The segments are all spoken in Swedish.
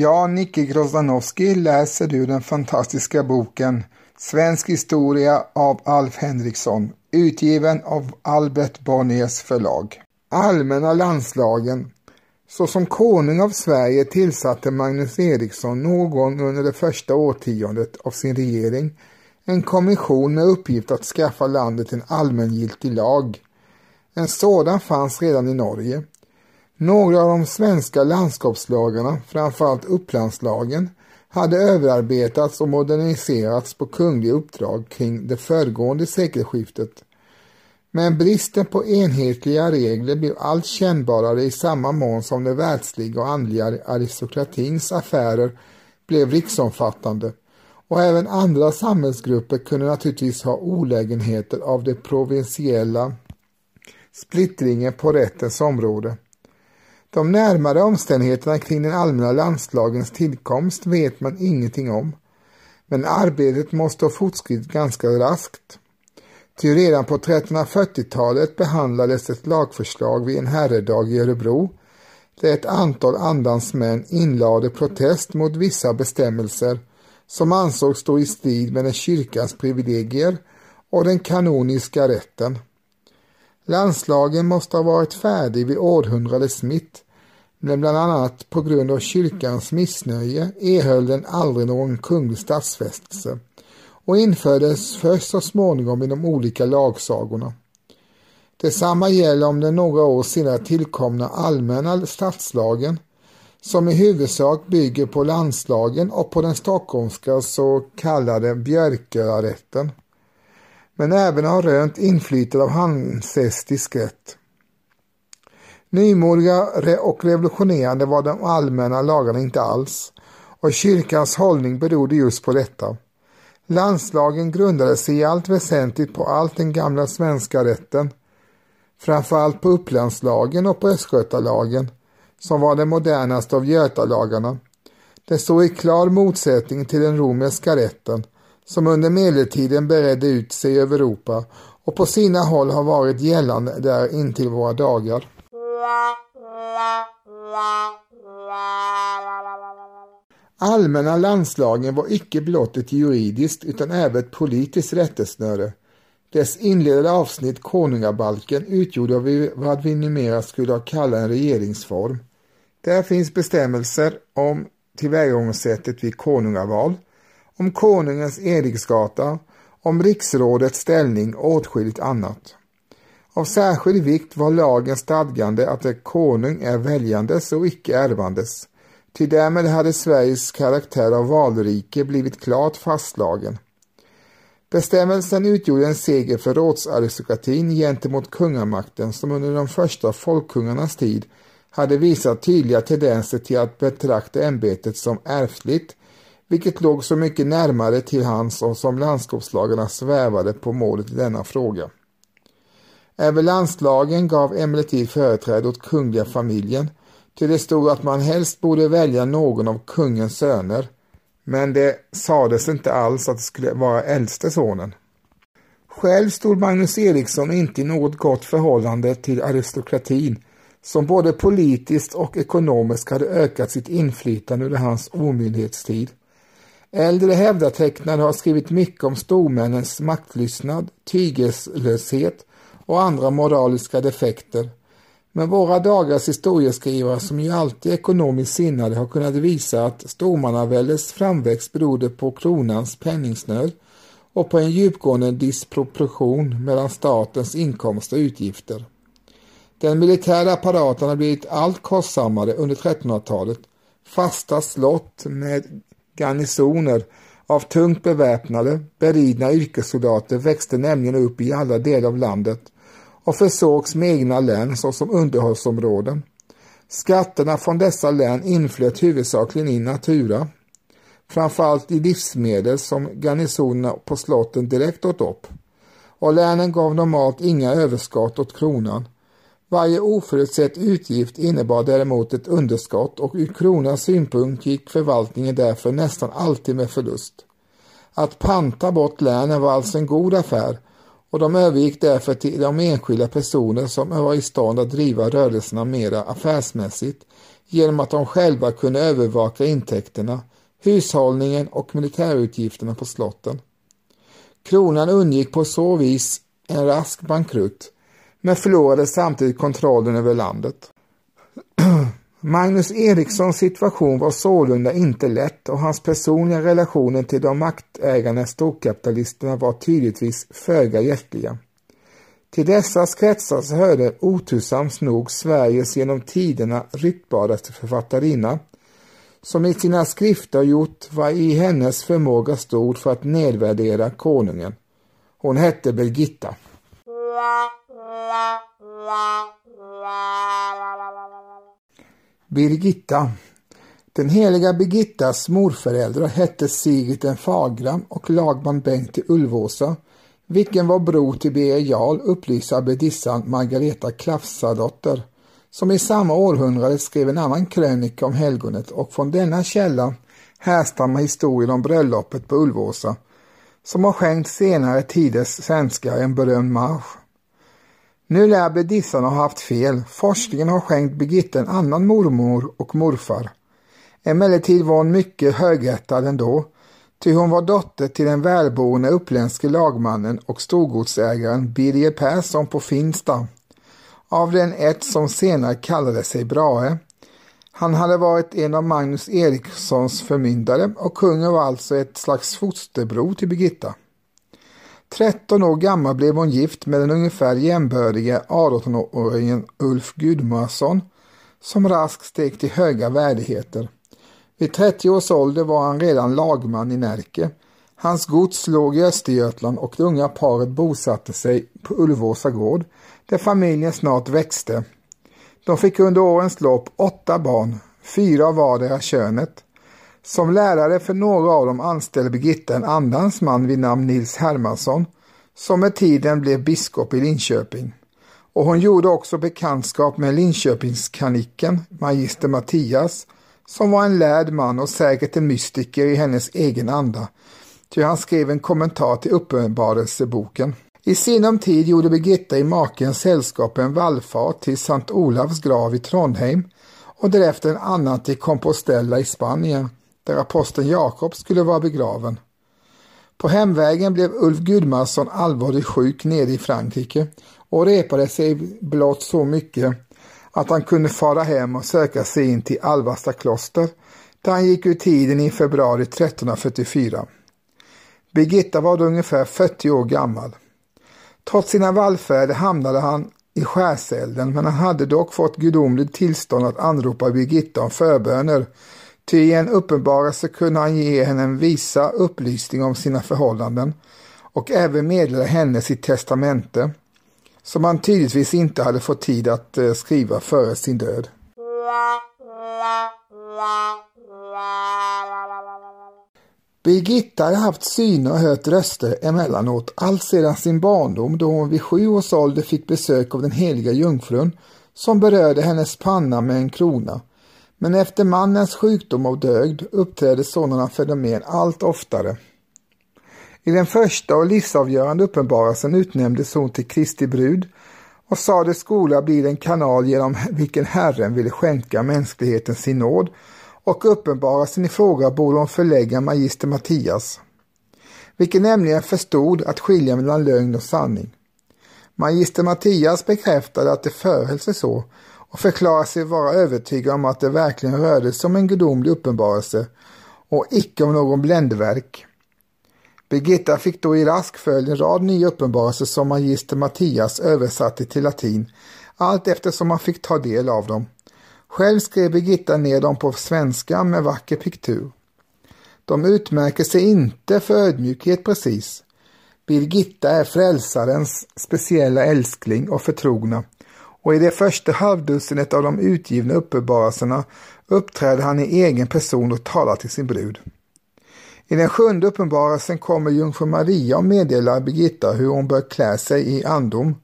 Ja, Nicke Grozdanowski, läser ur den fantastiska boken Svensk historia av Alf Henriksson, utgiven av Albert Bonniers förlag. Allmänna landslagen Såsom konung av Sverige tillsatte Magnus Eriksson någon under det första årtiondet av sin regering en kommission med uppgift att skaffa landet en allmängiltig lag. En sådan fanns redan i Norge. Några av de svenska landskapslagarna, framförallt upplandslagen, hade överarbetats och moderniserats på kungliga uppdrag kring det föregående sekelskiftet. Men bristen på enhetliga regler blev allt kännbarare i samma mån som den världsliga och andliga aristokratins affärer blev riksomfattande och även andra samhällsgrupper kunde naturligtvis ha olägenheter av det provinsiella splittringen på rättens område. De närmare omständigheterna kring den allmänna landslagens tillkomst vet man ingenting om, men arbetet måste ha fortskridit ganska raskt. Ty redan på 1340-talet behandlades ett lagförslag vid en herredag i Örebro där ett antal andans män inlade protest mot vissa bestämmelser som ansågs stå i strid med den kyrkans privilegier och den kanoniska rätten. Landslagen måste ha varit färdig vid århundradets mitt, men bland annat på grund av kyrkans missnöje erhöll den aldrig någon kunglig statsfästelse och infördes först så småningom i de olika lagsagorna. Detsamma gäller om den några år senare tillkomna allmänna stadslagen som i huvudsak bygger på landslagen och på den stockholmska så kallade Björköarätten men även har rönt inflytande av hansestisk rätt. Nymodiga och revolutionerande var de allmänna lagarna inte alls och kyrkans hållning berodde just på detta. Landslagen grundade sig i allt väsentligt på allt den gamla svenska rätten, framförallt på Upplandslagen och på Östgötalagen, som var den modernaste av Götalagarna. Det stod i klar motsättning till den romerska rätten, som under medeltiden beredde ut sig över Europa och på sina håll har varit gällande där intill våra dagar. Allmänna landslagen var icke blott ett juridiskt utan även ett politiskt rättesnöre. Dess inledande avsnitt, Konungabalken, utgjorde vad vi numera skulle ha kallat en regeringsform. Där finns bestämmelser om tillvägagångssättet vid konungaval, om konungens eriksgata, om riksrådets ställning och åtskilligt annat. Av särskild vikt var lagens stadgande att en konung är väljandes och icke ärvandes, ty därmed hade Sveriges karaktär av valrike blivit klart fastslagen. Bestämmelsen utgjorde en seger för rådsaristokratin gentemot kungamakten som under de första folkkungarnas tid hade visat tydliga tendenser till att betrakta ämbetet som ärftligt, vilket låg så mycket närmare till hans och som landskapslagarna svävade på målet i denna fråga. Även landslagen gav emellertid företräde åt kungliga familjen, till det stod att man helst borde välja någon av kungens söner, men det sades inte alls att det skulle vara äldste sonen. Själv stod Magnus Eriksson inte i något gott förhållande till aristokratin, som både politiskt och ekonomiskt hade ökat sitt inflytande under hans omyndighetstid. Äldre hävdatecknare har skrivit mycket om stormännens maktlystnad, tygeslöshet och andra moraliska defekter. Men våra dagars historieskrivare som ju alltid är ekonomiskt sinnade har kunnat visa att stormannaväldets framväxt berodde på kronans penningsnöd och på en djupgående disproportion mellan statens inkomster och utgifter. Den militära apparaten har blivit allt kostsammare under 1300-talet. Fasta slott med garnisoner av tungt beväpnade, beridna yrkessoldater växte nämligen upp i alla delar av landet och försågs med egna län såsom underhållsområden. Skatterna från dessa län inflöt huvudsakligen in natura, framförallt i livsmedel som garnisonerna på slotten direkt åt upp. Och länen gav normalt inga överskott åt kronan varje oförutsedd utgift innebar däremot ett underskott och ur kronans synpunkt gick förvaltningen därför nästan alltid med förlust. Att panta bort länen var alltså en god affär och de övergick därför till de enskilda personer som var i stånd att driva rörelserna mera affärsmässigt genom att de själva kunde övervaka intäkterna, hushållningen och militärutgifterna på slotten. Kronan undgick på så vis en rask bankrutt, men förlorade samtidigt kontrollen över landet. Magnus Erikssons situation var sålunda inte lätt och hans personliga relationer till de maktägande storkapitalisterna var tydligtvis föga hjärtliga. Till dessa kretsar hörde otursamt nog Sveriges genom tiderna ryktbaraste författarinna, som i sina skrifter gjort vad i hennes förmåga stod för att nedvärdera konungen. Hon hette Birgitta. Birgitta Den heliga Birgittas morföräldrar hette Sigrid den fagra och lagman Bengt i Ulvåsa, vilken var bror till Birger Jarl, upplyser abbedissan Margareta Klafsadotter, som i samma århundrade skrev en annan krönika om helgonet och från denna källa härstammar historien om bröllopet på Ulvåsa, som har skänkt senare tiders svenskar en berömd marsch. Nu lär bedissarna ha haft fel. Forskningen har skänkt Birgitta en annan mormor och morfar. Emellertid var hon mycket högättad ändå, ty hon var dotter till den välboende uppländske lagmannen och storgodsägaren Birger Persson på Finsta. Av den ett som senare kallade sig Brahe. Han hade varit en av Magnus Erikssons förmyndare och kungen var alltså ett slags fosterbror till Birgitta. 13 år gammal blev hon gift med den ungefär jämbördige 18-åringen Ulf Gudmarsson som raskt steg till höga värdigheter. Vid 30 års ålder var han redan lagman i Närke. Hans gods låg i Östergötland och det unga paret bosatte sig på Ulvåsa gård där familjen snart växte. De fick under årens lopp åtta barn, fyra av vardera könet. Som lärare för några av dem anställde Birgitta en andans man vid namn Nils Hermansson som med tiden blev biskop i Linköping. Och hon gjorde också bekantskap med Linköpingskaniken, magister Mattias, som var en lärd man och säkert en mystiker i hennes egen anda, ty han skrev en kommentar till Uppenbarelseboken. I sinom tid gjorde Birgitta i makens sällskap en vallfart till Sankt Olavs grav i Trondheim och därefter en annan till Compostela i Spanien där aposteln Jakob skulle vara begraven. På hemvägen blev Ulf Gudmarsson allvarligt sjuk nere i Frankrike och repade sig blott så mycket att han kunde fara hem och söka sig in till Alvasta kloster där han gick ur tiden i februari 1344. Birgitta var då ungefär 40 år gammal. Trots sina vallfärder hamnade han i skärselden men han hade dock fått gudomligt tillstånd att anropa Birgitta om förböner Ty i en uppenbarelse kunde han ge henne en visa upplysning om sina förhållanden och även meddela henne sitt testamente, som han tydligtvis inte hade fått tid att eh, skriva före sin död. Birgitta hade haft syner och hört röster emellanåt allt sedan sin barndom då hon vid sju års ålder fick besök av den heliga jungfrun som berörde hennes panna med en krona men efter mannens sjukdom och död uppträder sådana fenomen allt oftare. I den första och livsavgörande uppenbarelsen utnämndes hon till Kristi brud och sade skola bli den kanal genom vilken Herren ville skänka mänskligheten sin nåd och uppenbarelsen i fråga borde hon förlägga magister Mattias, vilken nämligen förstod att skilja mellan lögn och sanning. Magister Mattias bekräftade att det förhöll sig så och förklarar sig vara övertygad om att det verkligen rörde sig om en gudomlig uppenbarelse och icke om någon bländverk. Birgitta fick då i rask följd en rad nya uppenbarelser som magister Mattias översatte till latin allt eftersom man fick ta del av dem. Själv skrev Birgitta ner dem på svenska med vacker piktur. De utmärker sig inte för ödmjukhet precis. Birgitta är frälsarens speciella älskling och förtrogna och i det första halvdussinet av de utgivna uppenbarelserna uppträder han i egen person och talar till sin brud. I den sjunde uppenbarelsen kommer jungfru Maria och meddelar Birgitta hur hon bör klä sig i andom.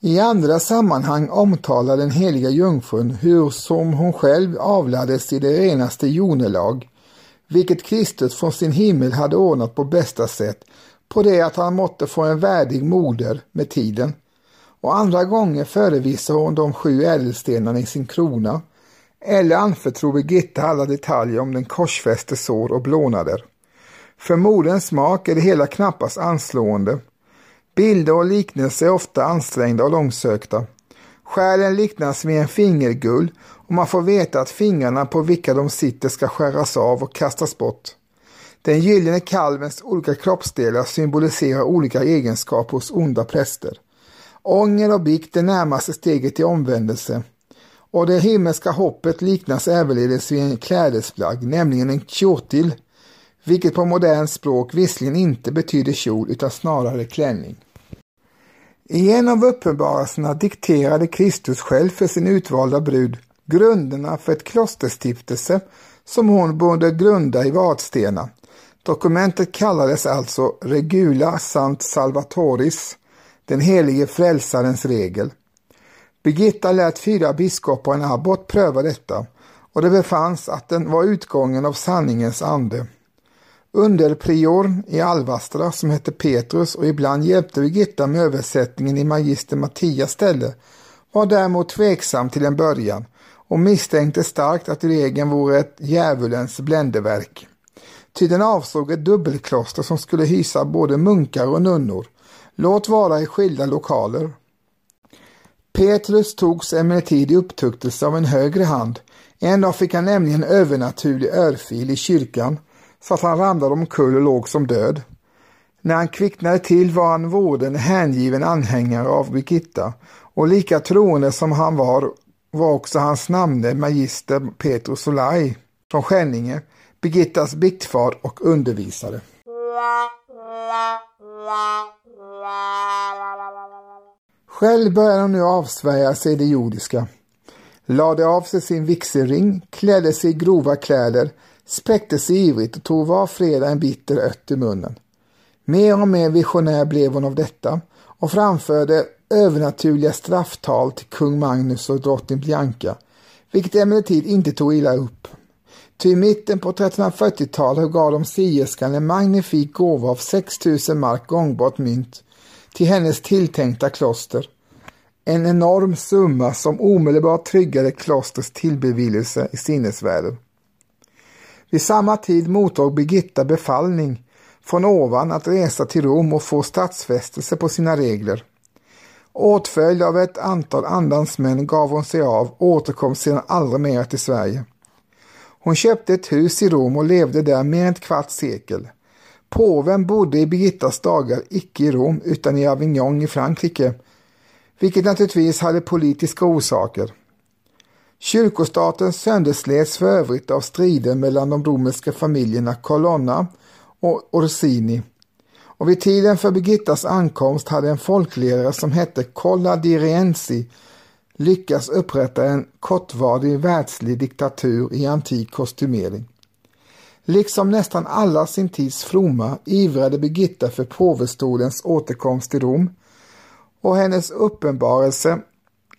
I andra sammanhang omtalar den heliga jungfrun hur som hon själv avlades i det renaste jonelag, vilket Kristus från sin himmel hade ordnat på bästa sätt, på det att han måtte få en värdig moder med tiden och andra gånger förevisar hon de sju ädelstenarna i sin krona eller anförtror Birgitta alla detaljer om den korsfäste sår och blånader. För moderns smak är det hela knappast anslående. Bilder och liknelser är ofta ansträngda och långsökta. Själen liknas vid en fingergull och man får veta att fingrarna på vilka de sitter ska skäras av och kastas bort. Den gyllene kalvens olika kroppsdelar symboliserar olika egenskaper hos onda präster. Ånger och bikt är närmaste steget till omvändelse. Och det himmelska hoppet liknas ävenledes vid en klädesplagg, nämligen en kjotil, vilket på modernt språk visserligen inte betyder kjol utan snarare klänning. I en av uppenbarelserna dikterade Kristus själv för sin utvalda brud grunderna för ett klosterstiftelse som hon borde grunda i Vadstena. Dokumentet kallades alltså Regula Sant Salvatoris, den helige frälsarens regel. Birgitta lät fyra biskopar och en abbot pröva detta och det befanns att den var utgången av sanningens ande. Underpriorn i Alvastra som hette Petrus och ibland hjälpte Birgitta med översättningen i magister Mattias ställe var däremot tveksam till en början och misstänkte starkt att regeln vore ett djävulens bländeverk. Ty den avsåg ett dubbelkloster som skulle hysa både munkar och nunnor, låt vara i skilda lokaler. Petrus togs emellertid i upptuktelse av en högre hand. En dag fick han nämligen övernaturlig örfil i kyrkan så att han ramlade omkull och låg som död. När han kvicknade till var han vården hängiven anhängare av Birgitta och lika troende som han var var också hans namne magister Petrus Solai från Skänninge, Birgittas biktfar och undervisare. Själv började hon nu avsvärja sig det jordiska, lade av sig sin vigselring, klädde sig i grova kläder, spräckte sig ivrigt och tog var fredag en bitter ört i munnen. Mer och mer visionär blev hon av detta och framförde övernaturliga strafftal till kung Magnus och drottning Bianca, vilket emellertid inte tog illa upp. Ty i mitten på 1340-talet gav de sierskan en magnifik gåva av 6000 mark gångbart mynt till hennes tilltänkta kloster. En enorm summa som omedelbart tryggade klostrets tillbevillelse i sinnesvärlden. Vid samma tid mottog Birgitta befallning från ovan att resa till Rom och få statsfästelse på sina regler. Åtföljd av ett antal andans män gav hon sig av och återkom sedan aldrig mer till Sverige. Hon köpte ett hus i Rom och levde där mer än ett kvarts sekel. Påven bodde i Birgittas dagar icke i Rom utan i Avignon i Frankrike, vilket naturligtvis hade politiska orsaker. Kyrkostaten sönderslets för övrigt av strider mellan de romerska familjerna Colonna och Orsini. Och vid tiden för Birgittas ankomst hade en folkledare som hette Colla di Rienzi lyckas upprätta en kortvarig världslig diktatur i antik kostymering. Liksom nästan alla sin tids fromma ivrade Birgitta för påvestolens återkomst till Rom och hennes uppenbarelse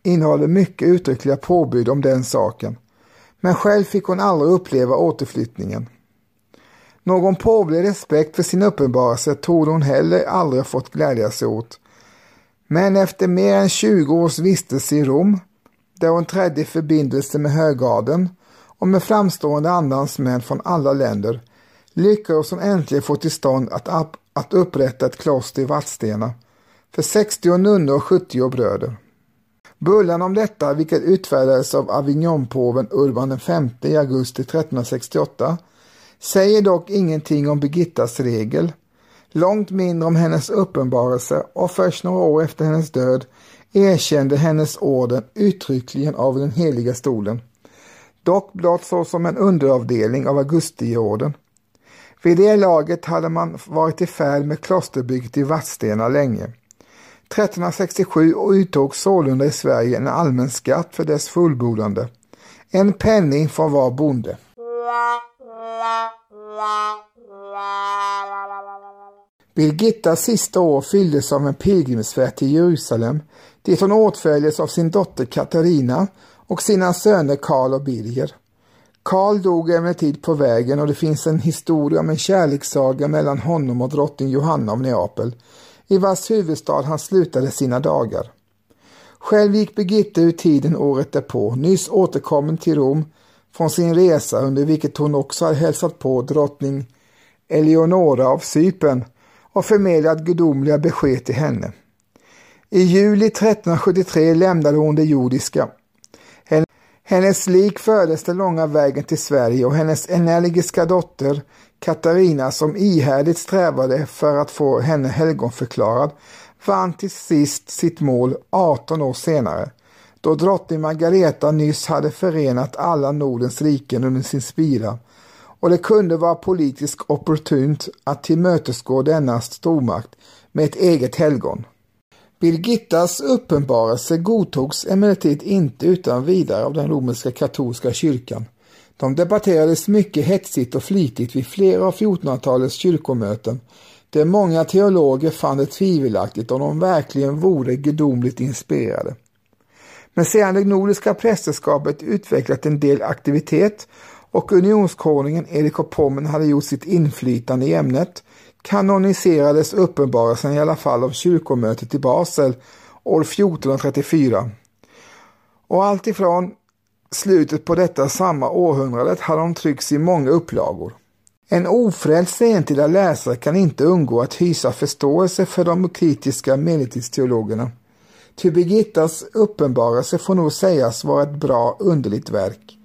innehåller mycket uttryckliga påbud om den saken. Men själv fick hon aldrig uppleva återflyttningen. Någon påvlig respekt för sin uppenbarelse tog hon heller aldrig fått glädja sig åt. Men efter mer än 20 års vistelse i Rom, där hon trädde i förbindelse med högadeln och med framstående andans män från alla länder, lyckades hon äntligen få till stånd att, att upprätta ett kloster i Vadstena för 60 nunnor och 70 bröder. Bullan om detta, vilket utfärdades av Avignonpåven Urban V i augusti 1368, säger dock ingenting om Birgittas regel, långt mindre om hennes uppenbarelse och först några år efter hennes död erkände hennes orden uttryckligen av den heliga stolen, dock blott såsom en underavdelning av Augustiorden. Vid det laget hade man varit i färd med klosterbygget i Vadstena länge. 1367 uttog sålunda i Sverige en allmän skatt för dess fullbordande. En penning från var bonde. Birgittas sista år fylldes av en pilgrimsfärd till Jerusalem dit hon åtföljdes av sin dotter Katarina och sina söner Karl och Birger. Karl dog emellertid på vägen och det finns en historia om en kärlekssaga mellan honom och drottning Johanna av Neapel i vars huvudstad han slutade sina dagar. Själv gick Birgitta ur tiden året därpå, nyss återkommen till Rom från sin resa under vilket hon också hade hälsat på drottning Eleonora av Cypern och förmedlat gudomliga besked till henne. I juli 1373 lämnade hon det jordiska. Hennes lik fördes den långa vägen till Sverige och hennes energiska dotter Katarina som ihärdigt strävade för att få henne helgonförklarad vann till sist sitt mål 18 år senare då drottning Margareta nyss hade förenat alla Nordens riken under sin spira och det kunde vara politiskt opportunt att tillmötesgå denna stormakt med ett eget helgon. Birgittas uppenbarelse godtogs emellertid inte utan vidare av den romerska katolska kyrkan. De debatterades mycket hetsigt och flitigt vid flera av 1400-talets kyrkomöten där många teologer fann det tvivelaktigt om de verkligen vore gudomligt inspirerade. Men sedan det nordiska prästerskapet utvecklat en del aktivitet och unionskonungen Erik av Pommern hade gjort sitt inflytande i ämnet kanoniserades uppenbarelsen i alla fall av kyrkomötet i Basel år 1434. Och alltifrån slutet på detta samma århundradet hade de tryckts i många upplagor. En ofrälst sentida läsare kan inte undgå att hysa förståelse för de kritiska medeltidsteologerna. Ty Birgittas uppenbarelse får nog sägas vara ett bra underligt verk.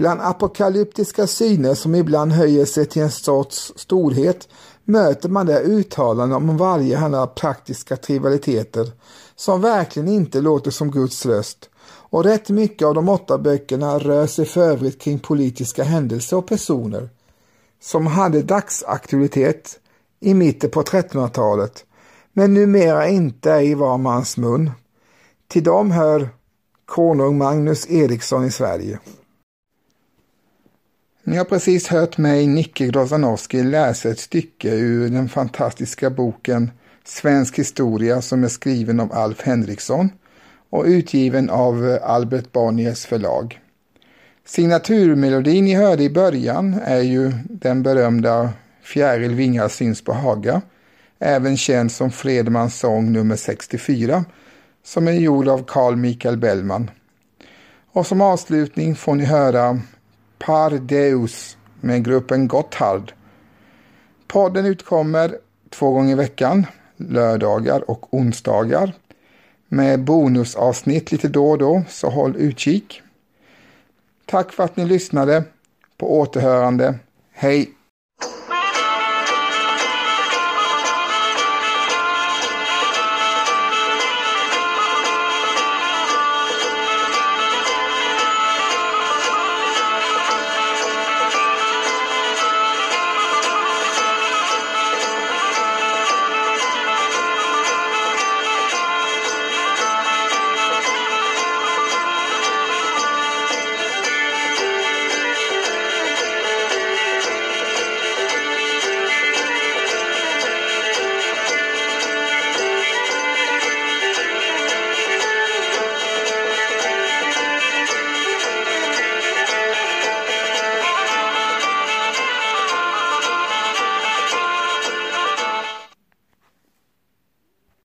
Bland apokalyptiska syner som ibland höjer sig till en sorts storhet möter man där uttalanden om varje varjehanda praktiska trivialiteter som verkligen inte låter som Guds röst och rätt mycket av de åtta böckerna rör sig för övrigt kring politiska händelser och personer som hade dagsaktualitet i mitten på 1300-talet men numera inte är i var mans mun. Till dem hör konung Magnus Eriksson i Sverige. Ni har precis hört mig, Nicke Grozanowski, läsa ett stycke ur den fantastiska boken Svensk historia som är skriven av Alf Henriksson och utgiven av Albert Bonniers förlag. Signaturmelodin ni hörde i början är ju den berömda Fjäril vingar syns på Haga, även känd som Fredmans sång nummer 64, som är gjord av Carl Michael Bellman. Och som avslutning får ni höra Par Deus med gruppen Gotthard. Podden utkommer två gånger i veckan, lördagar och onsdagar, med bonusavsnitt lite då och då, så håll utkik. Tack för att ni lyssnade. På återhörande. Hej!